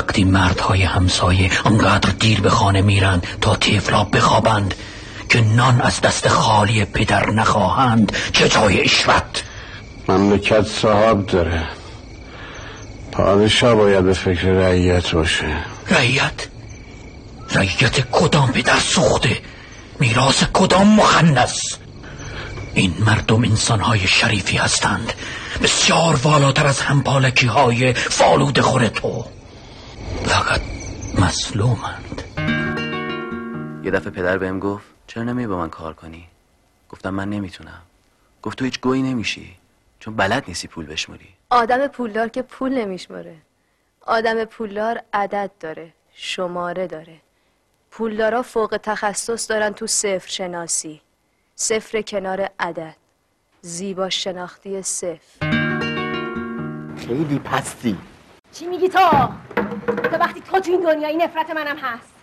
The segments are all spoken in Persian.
وقتی مردهای همسایه انقدر دیر به خانه میرند تا تیفلا بخوابند که نان از دست خالی پدر نخواهند چه جای اشرت مملکت صاحب داره. پادشاه باید به فکر رعیت باشه. رعیت؟ رعیت کدام پدر سوخته؟ میراث کدام مخنس این مردم انسانهای شریفی هستند. بسیار والاتر از همپالکی های فالود خور تو. فقط مسلومند یه دفعه پدر بهم گفت چرا نمی با من کار کنی؟ گفتم من نمی‌تونم. گفت تو هیچ گویی نمیشی چون بلد نیستی پول بشموری. آدم پولدار که پول نمیشماره آدم پولدار عدد داره شماره داره. پولدارا فوق تخصص دارن تو صفر شناسی صفر کنار عدد. زیبا شناختی صفر. خیلی پستی. چی میگی تو؟ تو وقتی تو تو این دنیا این نفرت منم هست.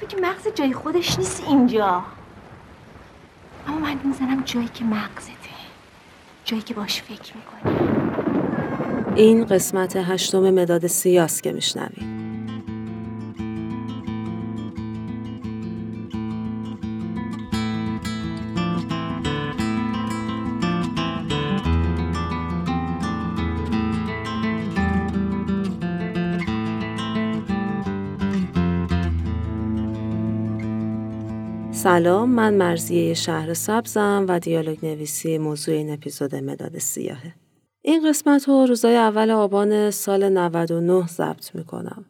تو که مغز جای خودش نیست اینجا. اما من می‌زنم جایی که مغزته. جایی که باش فکر می‌کنی. این قسمت هشتم مداد سیاس که میشنوید سلام من مرزیه شهر سبزم و دیالوگ نویسی موضوع این اپیزود مداد سیاهه. این قسمت رو روزای اول آبان سال 99 ضبط می‌کنم.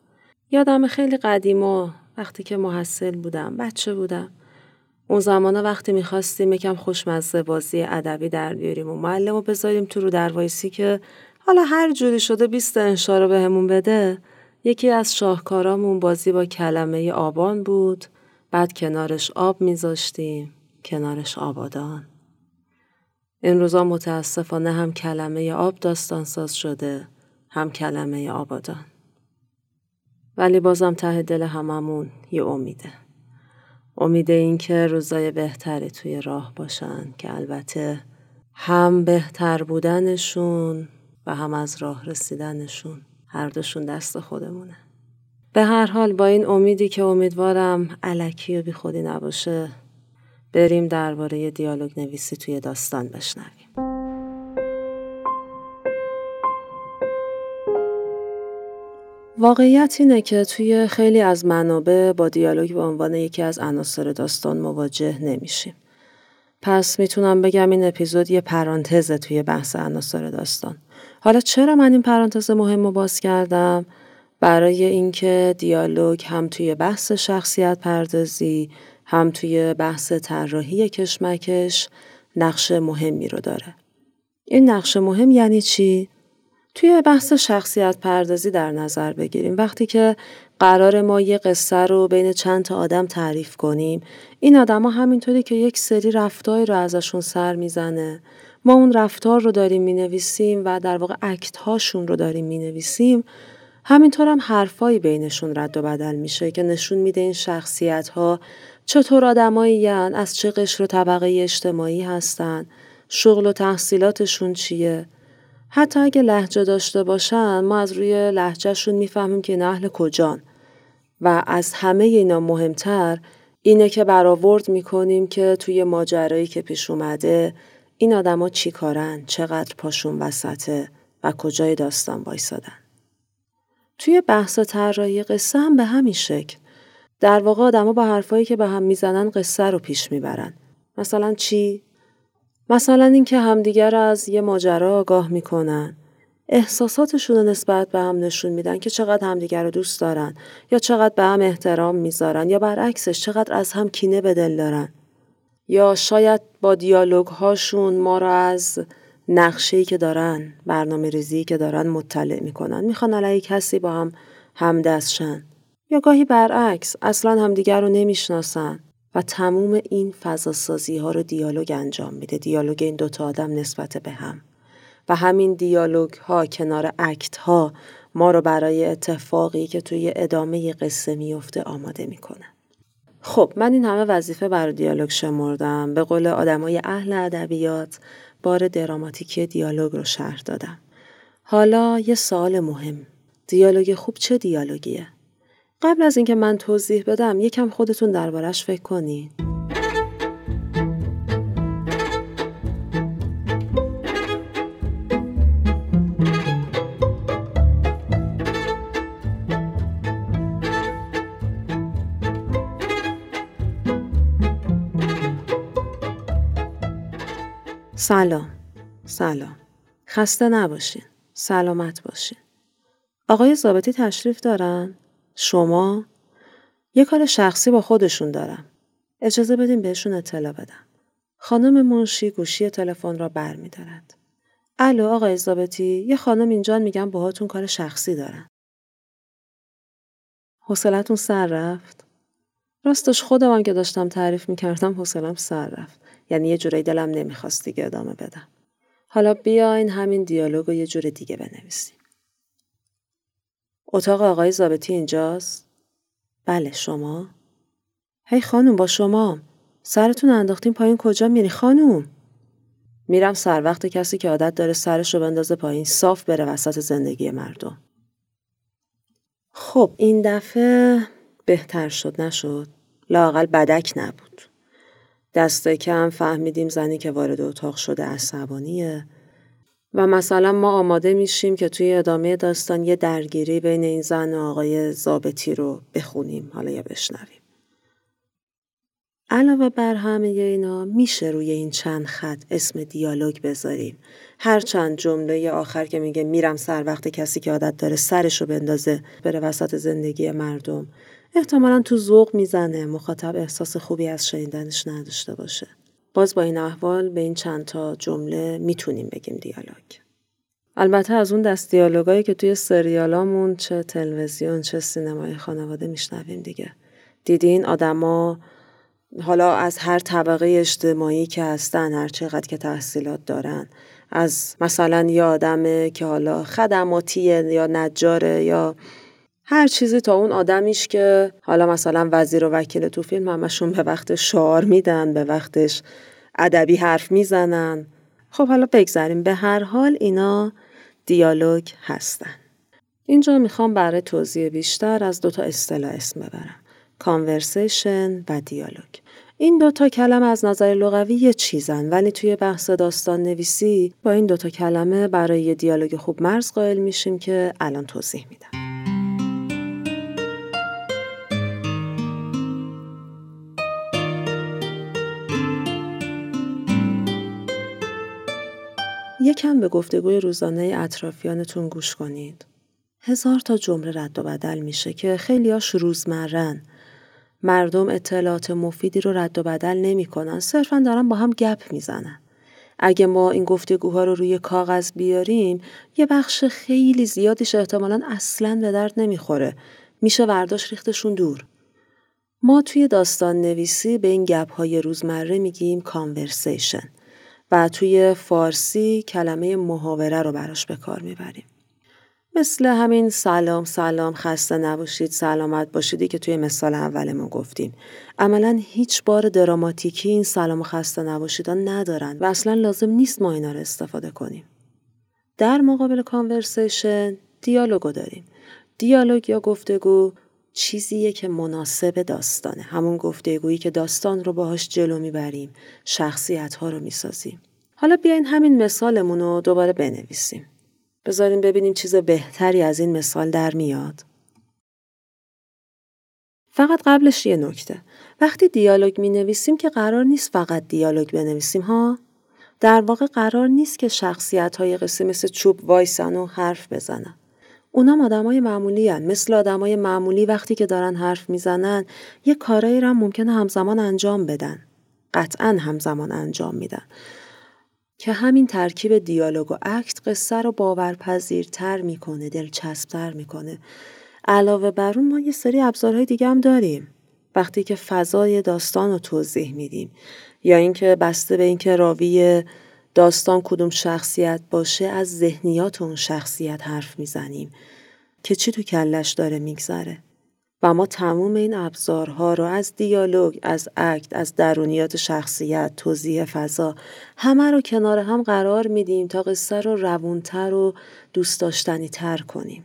یادم خیلی قدیم و وقتی که محصل بودم بچه بودم. اون زمان وقتی می‌خواستیم یکم خوشمزه بازی ادبی در بیاریم و معلم رو بذاریم تو رو وایسی که حالا هر جوری شده 20 انشا رو بهمون بده یکی از شاهکارامون بازی با کلمه آبان بود بعد کنارش آب میذاشتیم کنارش آبادان. این روزا متاسفانه هم کلمه آب داستانساز شده هم کلمه آبادان. ولی بازم ته دل هممون یه امیده. امید این که روزای بهتری توی راه باشن که البته هم بهتر بودنشون و هم از راه رسیدنشون هر دوشون دست خودمونه. به هر حال با این امیدی که امیدوارم علکی و بیخودی نباشه بریم درباره دیالوگ نویسی توی داستان بشنویم. واقعیت اینه که توی خیلی از منابع با دیالوگ به عنوان یکی از عناصر داستان مواجه نمیشیم. پس می‌تونم بگم این اپیزود یه پرانتزه توی بحث عناصر داستان. حالا چرا من این پرانتز مهم رو باز کردم؟ برای اینکه دیالوگ هم توی بحث شخصیت پردازی هم توی بحث طراحی کشمکش نقش مهمی رو داره. این نقش مهم یعنی چی؟ توی بحث شخصیت پردازی در نظر بگیریم وقتی که قرار ما یه قصه رو بین چند تا آدم تعریف کنیم این آدما همینطوری که یک سری رفتاری رو ازشون سر می‌زنه ما اون رفتار رو داریم می‌نویسیم و در واقع اکت هاشون رو داریم می‌نویسیم همینطور هم حرفایی بینشون رد و بدل میشه که نشون میده این شخصیت ها چطور آدمایی از چه قشر و طبقه اجتماعی هستن شغل و تحصیلاتشون چیه. حتی اگه لحجه داشته باشن ما از روی لحجهشون می‌فهمیم که این اهل کجان. و از همه اینا مهمتر اینه که برآورد می‌کنیم که توی ماجرایی که پیش اومده این آدما چی کارن چقدر پاشون وسطه و کجای داستان وایسادن. توی بحث طراحی قصه هم به همین شکل. در واقع آدما با حرفایی که به هم می‌زنن قصه رو پیش می‌برن. مثلا چی؟ مثلا اینکه همدیگر از یه ماجرا آگاه می‌کنن. احساساتشون رو نسبت به هم نشون میدن که چقدر همدیگر رو دوست دارن یا چقدر به هم احترام می‌ذارن یا برعکسش چقدر از هم کینه به دل دارن. یا شاید با دیالوگ هاشون ما رو از نقشه‌ای که دارن برنامه ریزی که دارن مطلع می‌کنن. می‌خوان علیه کسی با هم همدستشن یا گاهی برعکس اصلا همدیگر رو نمی‌شناسن و تموم این فضاسازی ها رو دیالوگ انجام میده. دیالوگ این دوتا آدم نسبت به هم. و همین دیالوگ ها کنار اکت ها ما رو برای اتفاقی که توی ادامه قصه میفته آماده می‌کنه. خب من این همه وظیفه برای دیالوگ شمردم. به قول آدمای اهل ادبیات بار دراماتیکی دیالوگ رو شرح دادم. حالا یه سال مهم. دیالوگ خوب چه دیالوگیه؟ قبل از اینکه من توضیح بدم یکم خودتون دربارش فکر کنین. سلام سلام خسته نباشین سلامت باشین آقای زابطی تشریف دارن؟ شما؟ یه کار شخصی با خودشون دارم اجازه بدین بهشون اطلاع بدم خانم منشی گوشی تلفن را بر می دارد. الو آقای زابطی یه خانم اینجا میگم باهاتون کار شخصی دارن حوصلتون سر رفت؟ راستش خودم هم که داشتم تعریف می‌کردم حوصلم سر رفت یعنی یه جوری دلم نمی‌خواست دیگه ادامه بدم حالا بیاین همین دیالوگ رو یه جور دیگه بنویسیم اتاق آقای زابطی اینجاست؟ بله شما؟ هی خانوم با شما سرتون انداختین پایین کجا میری خانوم؟ میرم سر وقت کسی که عادت داره سرش رو بندازه پایین صاف بره وسط زندگی مردم. خب این دفعه بهتر شد نشد؟ لاقل بدک نبود. دسته کم فهمیدیم زنی که وارد اتاق شده عصبانیه و مثلا ما آماده میشیم که توی ادامه داستان یه درگیری بین این زن و آقای زابطی رو بخونیم حالا یا بشنویم. علاوه بر همه اینا میشه روی این چند خط اسم دیالوگ بذاریم. هر چند جمله آخر که میگه میرم سر وقت کسی که عادت داره سرش رو بندازه بره وسط زندگی مردم احتمالا تو ذوق می‌زنه مخاطب احساس خوبی از شنیدنش نداشته باشه. باز با این احوال به این چند تا جمله می‌تونیم بگیم دیالوگ. البته از اون دست دیالوگایی که توی سریالامون چه تلویزیون چه سینمای خانواده میشنویم دیگه. دیدین آدما حالا از هر طبقه اجتماعی که هستن هر چقدر که تحصیلات دارن از مثلا یه آدمه که حالا خدماتیه یا نجاره یا هر چیزی تا اون آدمیش که حالا مثلا وزیر و وکیل تو فیلم همشون به وقت شعار میدن به وقتش ادبی حرف می‌زنن. خب حالا بگذاریم. به هر حال اینا دیالوگ هستن. اینجا می‌خوام برای توضیح بیشتر از دوتا اصطلاح اسم ببرم. کانورسیشن و دیالوگ. این دوتا کلمه از نظر لغوی یه چیزن ولی توی بحث داستان نویسی با این دوتا کلمه برای یه دیالوگ خوب مرز قائل میشیم که الان توضیح میدم. یکم به گفتگوی روزانه اطرافیانتون گوش کنید. هزار تا جمله رد و بدل میشه که خیلی هاش روزمرن. مردم اطلاعات مفیدی رو رد و بدل نمی‌کنن صرفا دارن با هم گپ می‌زنن. اگه ما این گفتگوها رو روی کاغذ بیاریم یه بخش خیلی زیادیش احتمالا اصلا به درد نمی‌خوره. میشه ورداش ریختشون دور. ما توی داستان نویسی به این گپ های روزمره میگیم کانورسیشن. و توی فارسی کلمه محاوره رو براش به کار می‌بریم. مثل همین سلام سلام خسته نباشید سلامت باشیدی که توی مثال اولمون گفتیم. عملا هیچ بار دراماتیکی این سلام و خسته نباشیدان ندارن و اصلا لازم نیست ما اینا رو استفاده کنیم. در مقابل کانورسیشن دیالوگو داریم. دیالوگ یا گفتگو چیزیه که مناسب داستانه. همون گفتگویی که داستان رو باهاش جلو می‌بریم شخصیت ها رو می‌سازیم. حالا بیاین همین مثالمون رو دوباره بنویسیم. بذاریم ببینیم چیز بهتری از این مثال در میاد. فقط قبلش یه نکته. وقتی دیالوگ می نویسیم که قرار نیست فقط دیالوگ بنویسیم ها؟ در واقع قرار نیست که شخصیت های قصه مثل چوب وایسن و حرف بزنن. اونام آدمای معمولی هن. مثل آدمای معمولی وقتی که دارن حرف می‌زنن یه کارایی را ممکنه همزمان انجام بدن. قطعا همزمان انجام میدن. که همین ترکیب دیالوگ و اکت قصه رو باورپذیرتر می‌کنه، دلچسبتر می‌کنه. علاوه بر اون ما یه سری ابزارهای دیگه هم داریم. وقتی که فضای داستان رو توضیح میدیم یا اینکه بسته به اینکه راوی داستان کدوم شخصیت باشه از ذهنیات اون شخصیت حرف می‌زنیم که چی تو کلش داره میگذره و ما تموم این ابزارها رو از دیالوگ، از اکت، از درونیات شخصیت، توضیح فضا همه رو کنار هم قرار میدیم تا قصه رو روونتر و دوست داشتنی تر کنیم.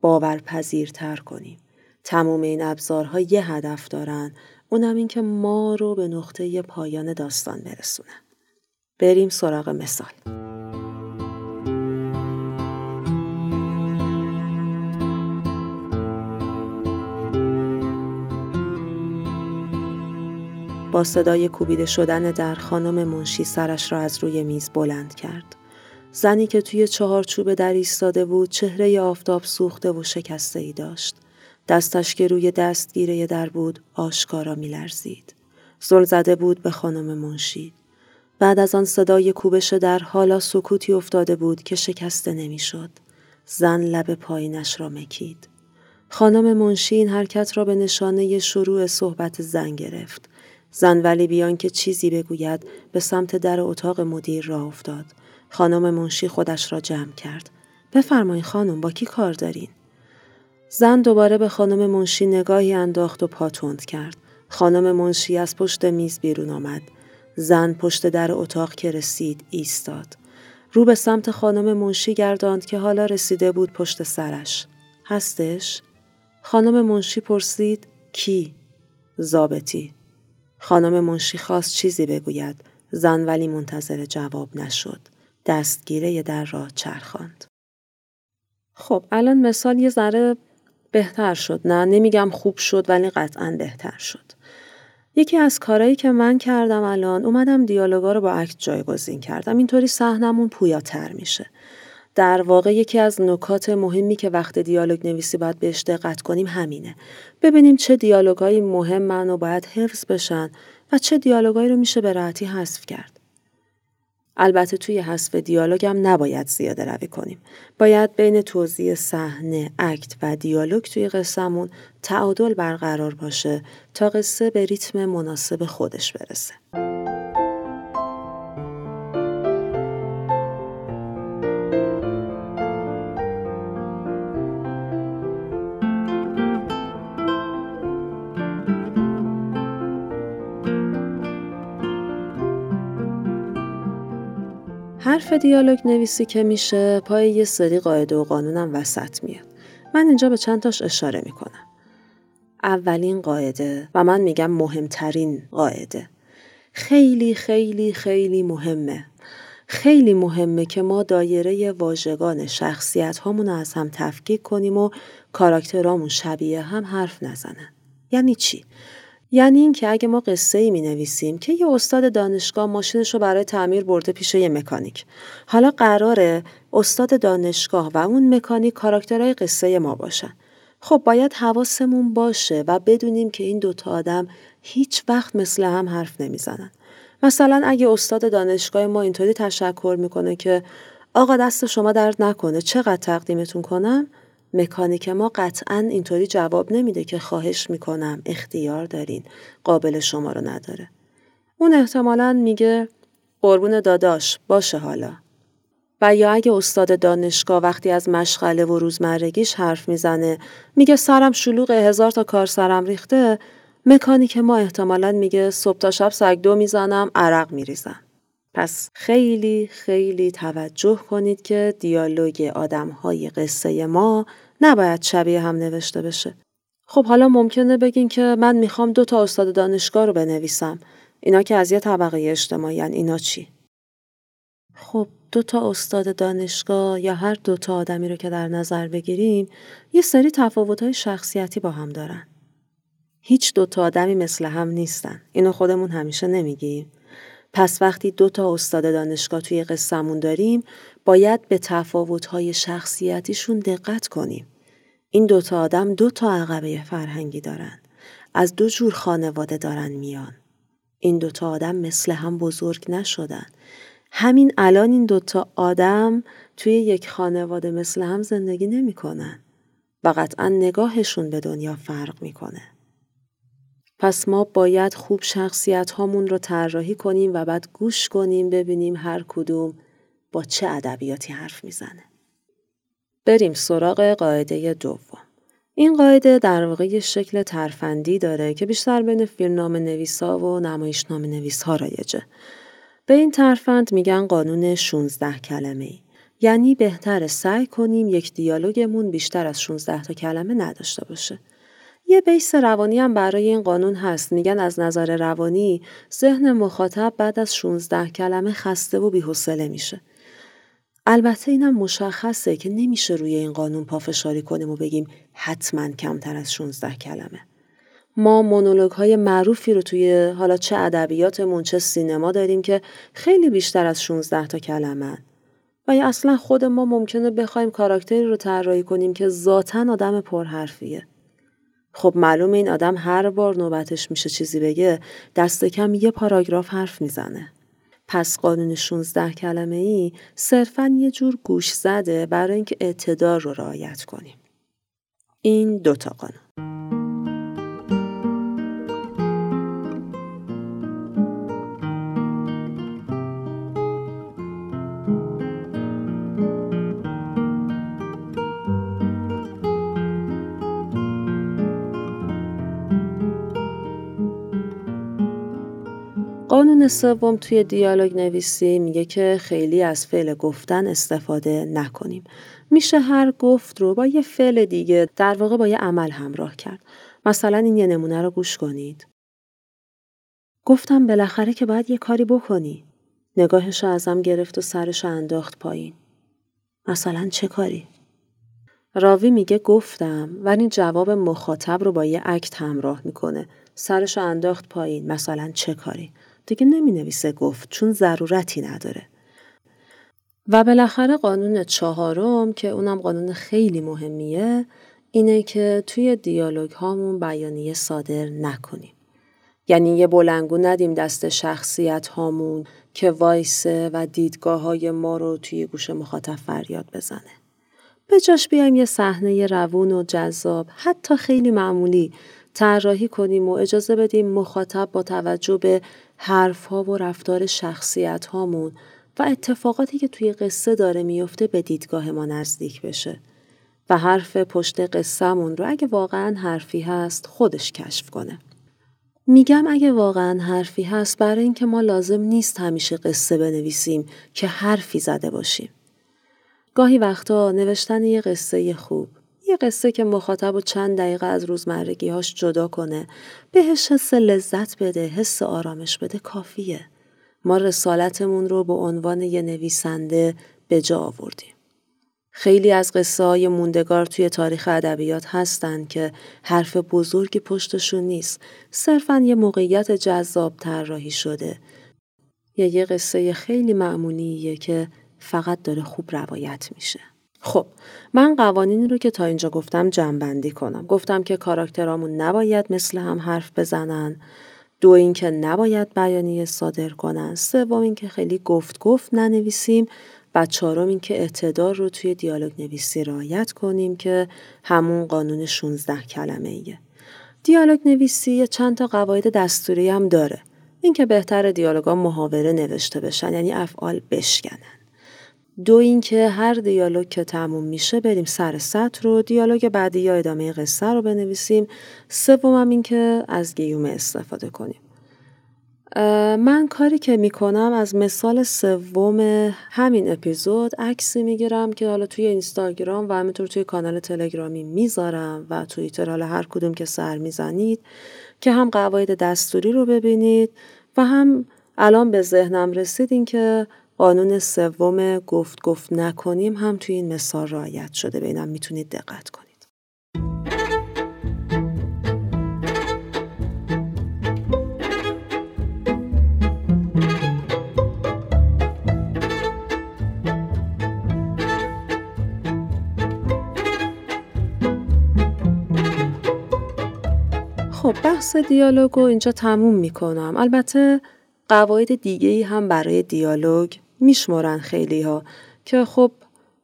باورپذیرتر کنیم. تمام این ابزارها یه هدف دارن اونم این که ما رو به نقطه پایان داستان برسونن. بریم سراغ مثال. با صدای کوبیده شدن در خانم منشی سرش را از روی میز بلند کرد. زنی که توی چهارچوب در ایستاده بود چهره آفتاب سوخته و شکسته ای داشت. دستش که روی دستگیره در بود آشکارا میلرزید. زل زده بود به خانم منشی. بعد از آن صدای کوبش در حالا سکوتی افتاده بود که شکسته نمی‌شد. زن لب پایینش را مکید. خانم منشی این حرکت را به نشانه شروع صحبت زن گرفت. زن ولی بیان که چیزی بگوید به سمت در اتاق مدیر را افتاد. خانم منشی خودش را جمع کرد. بفرمایید خانم با کی کار دارین؟ زن دوباره به خانم منشی نگاهی انداخت و پاتوند کرد. خانم منشی از پشت میز بیرون آمد. زن پشت در اتاق که رسید ایستاد. رو به سمت خانم منشی گرداند که حالا رسیده بود پشت سرش. هستش؟ خانم منشی پرسید کی؟ زابتی. خانم منشی خواست چیزی بگوید. زن ولی منتظر جواب نشد. دستگیره در را چرخاند. خب الان مثال یه ذره بهتر شد. نه نمیگم خوب شد ولی قطعا بهتر شد. یکی از کارهایی که من کردم الان اومدم دیالوگا رو با عکس جایگزین کردم. اینطوری صحنمون پویاتر میشه. در واقع یکی از نکات مهمی که وقت دیالوگ نویسی باید بهش دقت کنیم همینه. ببینیم چه دیالوگایی مهمن و باید حفظ بشن و چه دیالوگایی رو میشه به راحتی حذف کرد. البته توی حذف دیالوگ هم نباید زیاده روی کنیم. باید بین توضیح صحنه، اکت و دیالوگ توی قصهمون تعادل برقرار باشه تا قصه به ریتم مناسب خودش برسه. حرف دیالوگ نویسی که میشه پای یه سری قاعده و قانونم وسط میاد. من اینجا به چند تاش اشاره می‌کنم. اولین قاعده و من میگم مهمترین قاعده. خیلی خیلی خیلی مهمه. خیلی مهمه که ما دایره واژگان شخصیت هامون از هم تفکیک کنیم و کاراکترامون شبیه هم حرف نزنن. یعنی چی؟ یعنی اینکه اگه ما قصه ای می نویسیم که یه استاد دانشگاه ماشینش رو برای تعمیر برده پیش یه مکانیک. حالا قراره استاد دانشگاه و اون مکانیک کاراکترهای قصه ما باشن. خب باید حواسمون باشه و بدونیم که این دوتا آدم هیچ وقت مثل هم حرف نمی‌زنن. مثلا اگه استاد دانشگاه ما اینطوری تشکر می‌کنه که آقا دست شما درد نکنه چقدر تقدیمتون کنم مکانیک ما قطعا اینطوری جواب نمیده که خواهش می‌کنم اختیار دارین قابل شما رو نداره. اون احتمالا میگه قربون داداش باشه حالا. و یا اگه استاد دانشگاه وقتی از مشغله و روزمرگیش حرف می‌زنه میگه سرم شلوغ هزار تا کار سرم ریخته مکانیک ما احتمالا میگه صبح تا شب سگدو می‌زنم عرق میریزم. پس خیلی خیلی توجه کنید که دیالوگ آدم های قصه ما نباید شبیه هم نوشته بشه. خب حالا ممکنه بگین که من می‌خوام دو تا استاد دانشگاه رو بنویسم. اینا که از یه طبقه اجتماعی اینا چی؟ خب دو تا استاد دانشگاه یا هر دو تا آدمی رو که در نظر بگیریم یه سری تفاوت‌های شخصیتی با هم دارن. هیچ دو تا آدمی مثل هم نیستن. اینو خودمون همیشه نمیگیم. پس وقتی دو تا استاد دانشگاه توی قصهمون داریم باید به تفاوت‌های شخصیتیشون دقت کنیم. این دو تا آدم دو تا عقبه فرهنگی دارن. از دو جور خانواده دارن میان. این دو تا آدم مثل هم بزرگ نشدن. همین الان این دو تا آدم توی یک خانواده مثل هم زندگی نمی‌کنن و قطعا نگاهشون به دنیا فرق می‌کنه. پس ما باید خوب شخصیت هامون رو طراحی کنیم و بعد گوش کنیم ببینیم هر کدوم با چه ادبیاتی حرف می‌زنه. بریم سراغ قاعده دوم. این قاعده در واقع یه شکل ترفندی داره که بیشتر بین فیلمنامه نویسا و نویس ها رایجه. به این ترفند میگن قانون 16 کلمه ای. یعنی بهتر سعی کنیم یک دیالوگمون بیشتر از 16 تا کلمه نداشته باشه. یه بیس روانی هم برای این قانون هست. میگن از نظر روانی ذهن مخاطب بعد از 16 کلمه خسته و بی‌حوصله میشه. البته اینم مشخصه که نمیشه روی این قانون پافشاری کنیم و بگیم حتما کمتر از 16 کلمه. ما مونولوگ های معروفی رو توی حالا چه ادبیاتمون چه سینما داریم که خیلی بیشتر از 16 تا کلمه و یا اصلا خود ما ممکنه بخوایم کاراکتری رو طراحی کنیم که ذاتا آدم پرحرفیه. خب معلوم این آدم هر بار نوبتش میشه چیزی بگه دست کم یه پاراگراف حرف می‌زنه. پس قانون 16 کلمه ای صرفا یه جور گوش زده برای اینکه اعتدار رو رعایت کنیم. این دوتا قانون. سوم توی دیالوگ نویسی میگه که خیلی از فعل گفتن استفاده نکنیم. میشه هر گفت رو با یه فعل دیگه در واقع با یه عمل همراه کرد. مثلا این یه نمونه رو گوش کنید. گفتم بالاخره که باید یه کاری بکنی. نگاهش رو ازم گرفت و سرش انداخت پایین. مثلا چه کاری؟ راوی میگه گفتم ولی جواب مخاطب رو با یه اکت همراه می‌کنه. سرش انداخت پایین. مثلا چه کاری؟ دیگه نمی نویسه گفت چون ضرورتی نداره. و بالاخره قانون چهارم که اونم قانون خیلی مهمیه اینه که توی دیالوگ هامون بیانیه صادر نکنیم. یعنی یه بلنگو ندیم دست شخصیت هامون که وایسه و دیدگاه های ما رو توی گوش مخاطب فریاد بزنه. به جاش بیایم یه صحنه روون و جذاب حتی خیلی معمولی طراحی کنیم و اجازه بدیم مخاطب با توجه به حرفها و رفتار شخصیت هامون و اتفاقاتی که توی قصه داره میفته به دیدگاه ما نزدیک بشه و حرف پشت قصهمون رو اگه واقعا حرفی هست خودش کشف کنه. میگم اگه واقعا حرفی هست برای اینکه ما لازم نیست همیشه قصه بنویسیم که حرفی زده باشیم. گاهی وقتا نوشتن یه قصه خوب یه قصه که مخاطب و چند دقیقه از روزمرگیهاش جدا کنه. بهش حس لذت بده حس آرامش بده کافیه. ما رسالتمون رو به عنوان یه نویسنده به جا آوردیم. خیلی از قصه های موندگار توی تاریخ ادبیات هستن که حرف بزرگی پشتشون نیست. صرفا یه موقعیت جذاب طراحی شده. یا یه قصه خیلی معمولیه که فقط داره خوب روایت میشه. خب من قوانینی رو که تا اینجا گفتم جمعبندی کنم. گفتم که کاراکترامون نباید مثل هم حرف بزنن. دو اینکه نباید بیانیه صادر کنن. سوم اینکه خیلی گفت گفت ننویسیم. و چهارم اینکه اعتدار رو توی دیالوگ نویسی رعایت کنیم که همون قانون 16 کلمه ایه. دیالوگ نویسی چند تا قواعد دستوری هم داره. اینکه بهتر دیالوگا محاوره نوشته بشن یعنی افعال بشکنن. دو اینکه هر دیالوگ که تموم میشه بریم سر سطر رو. دیالوگ بعدی یا ادامه قصه رو بنویسیم. سومم اینکه از گیومه استفاده کنیم. من کاری که می‌کنم از مثال سوم همین اپیزود عکسی می‌گیرم که حالا توی اینستاگرام و همینطور توی کانال تلگرامی می‌ذارم و توییتر حالا هر کدوم که سر می‌زنید که هم قواعد دستوری رو ببینید و هم الان به ذهنم رسید که قانون سوم گفت گفت نکنیم هم توی این مثال رعایت شده به اینم می‌تونید دقت کنید. خب بحث دیالوگ اینجا تموم می‌کنم. البته قواعد دیگه ای هم برای دیالوگ میشمرن خیلی ها که خب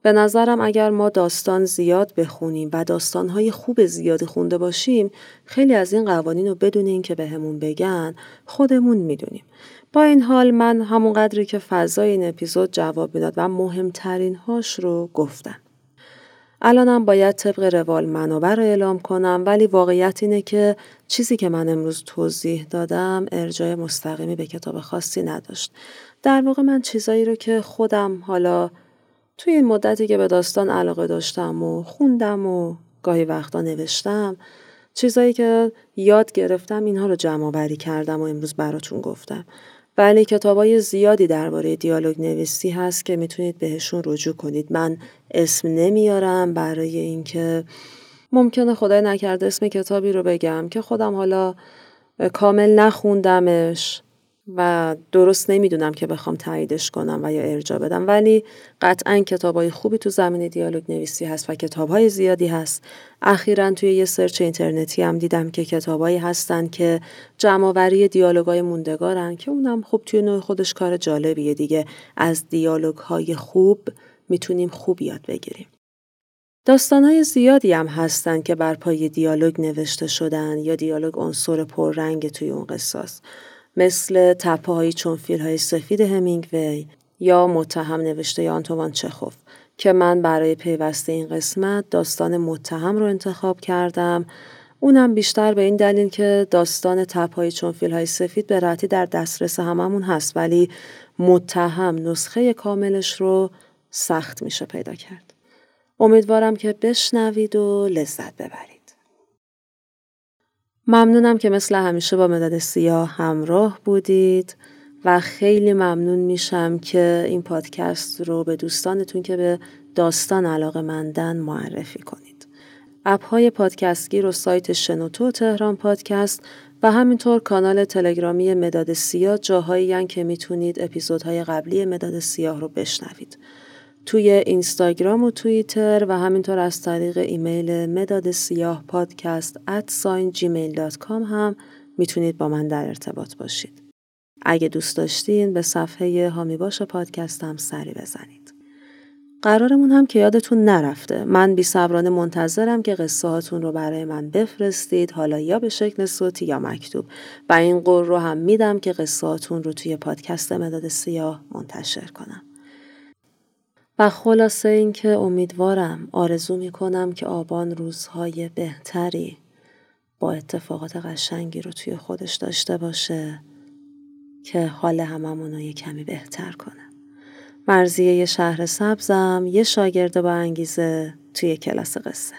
به نظرم اگر ما داستان زیاد بخونیم و داستانهای خوب زیادی خونده باشیم خیلی از این قوانین رو بدون اینکه بهمون به بگن خودمون می‌دونیم. با این حال من همون قدری که فضای این اپیزود جواب می‌داد و مهمترین هاش رو گفتم. الانم باید طبق روال منابع رو اعلام کنم ولی واقعیت اینه که چیزی که من امروز توضیح دادم ارجای مستقیمی به کتاب خاصی نداشت. در واقع من چیزایی رو که خودم حالا توی این مدتی که به داستان علاقه داشتم و خوندم و گاهی وقتا نوشتم چیزایی که یاد گرفتم اینها رو جمع آوری کردم و امروز براتون گفتم. ولی کتابای زیادی درباره دیالوگ نویسی هست که می‌تونید بهشون رجوع کنید. من اسم نمیارم برای اینکه ممکنه خدای نکرده اسم کتابی رو بگم که خودم حالا کامل نخوندمش. و درست نمی‌دونم که بخوام تاییدش کنم و یا ارجا بدم. ولی قطعا کتاب های خوبی تو زمین دیالوگ نویسی هست و کتاب های زیادی هست. اخیرا توی یه سرچ اینترنتی هم دیدم که کتابایی هستن که جمعآوری دیالوگ های موندگارن که اونم خوب توی نوع خودش کار جالبیه دیگه. از دیالوگ های خوب می‌تونیم خوب یاد بگیریم. های زیادی هم هستن که بر پای دیالوگ نوشته شدن یا دیالوگ عنصر پررنگ توی اون قصاص. مثل تپه های چون فیل های سفید همینگوی یا متهم نوشته آنتوان چخوف که من برای پیوسته این قسمت داستان متهم رو انتخاب کردم اونم بیشتر به این دلیل که داستان تپهای چون فیل های سفید به راحتی در دسترس هممون هست ولی متهم نسخه کاملش رو سخت میشه پیدا کرد. امیدوارم که بشنوید و لذت ببرید. ممنونم که مثل همیشه با مداد سیاه همراه بودید و خیلی ممنون میشم که این پادکست رو به دوستانتون که به داستان علاقه مندن معرفی کنید. اپ های پادکستگیر و سایت شنوتو تهران پادکست و همینطور کانال تلگرامی مداد سیاه جاهایی که می‌تونید اپیزودهای قبلی مداد سیاه رو بشنوید. توی اینستاگرام و توییتر و همینطور از طریق ایمیل مداد سیاه پادکست at هم می‌تونید با من در ارتباط باشید. اگه دوست داشتین به صفحه هامی باش پادکست هم سری بزنید. قرارمون هم که یادتون نرفته. من بی صبرانه منتظرم که قصه هاتون رو برای من بفرستید حالا یا به شکل صوتی یا مکتوب و این قول رو هم میدم که قصه هاتون رو توی پادکست مداد سیاه منتشر کنم. خلاصه اینکه امیدوارم آرزو می کنم که آبان روزهای بهتری با اتفاقات قشنگی رو توی خودش داشته باشه که حال هممون رو یه کمی بهتر کنه. مرزیه یه شهر سبزم یه شاگرد با انگیزه توی کلاس قصه.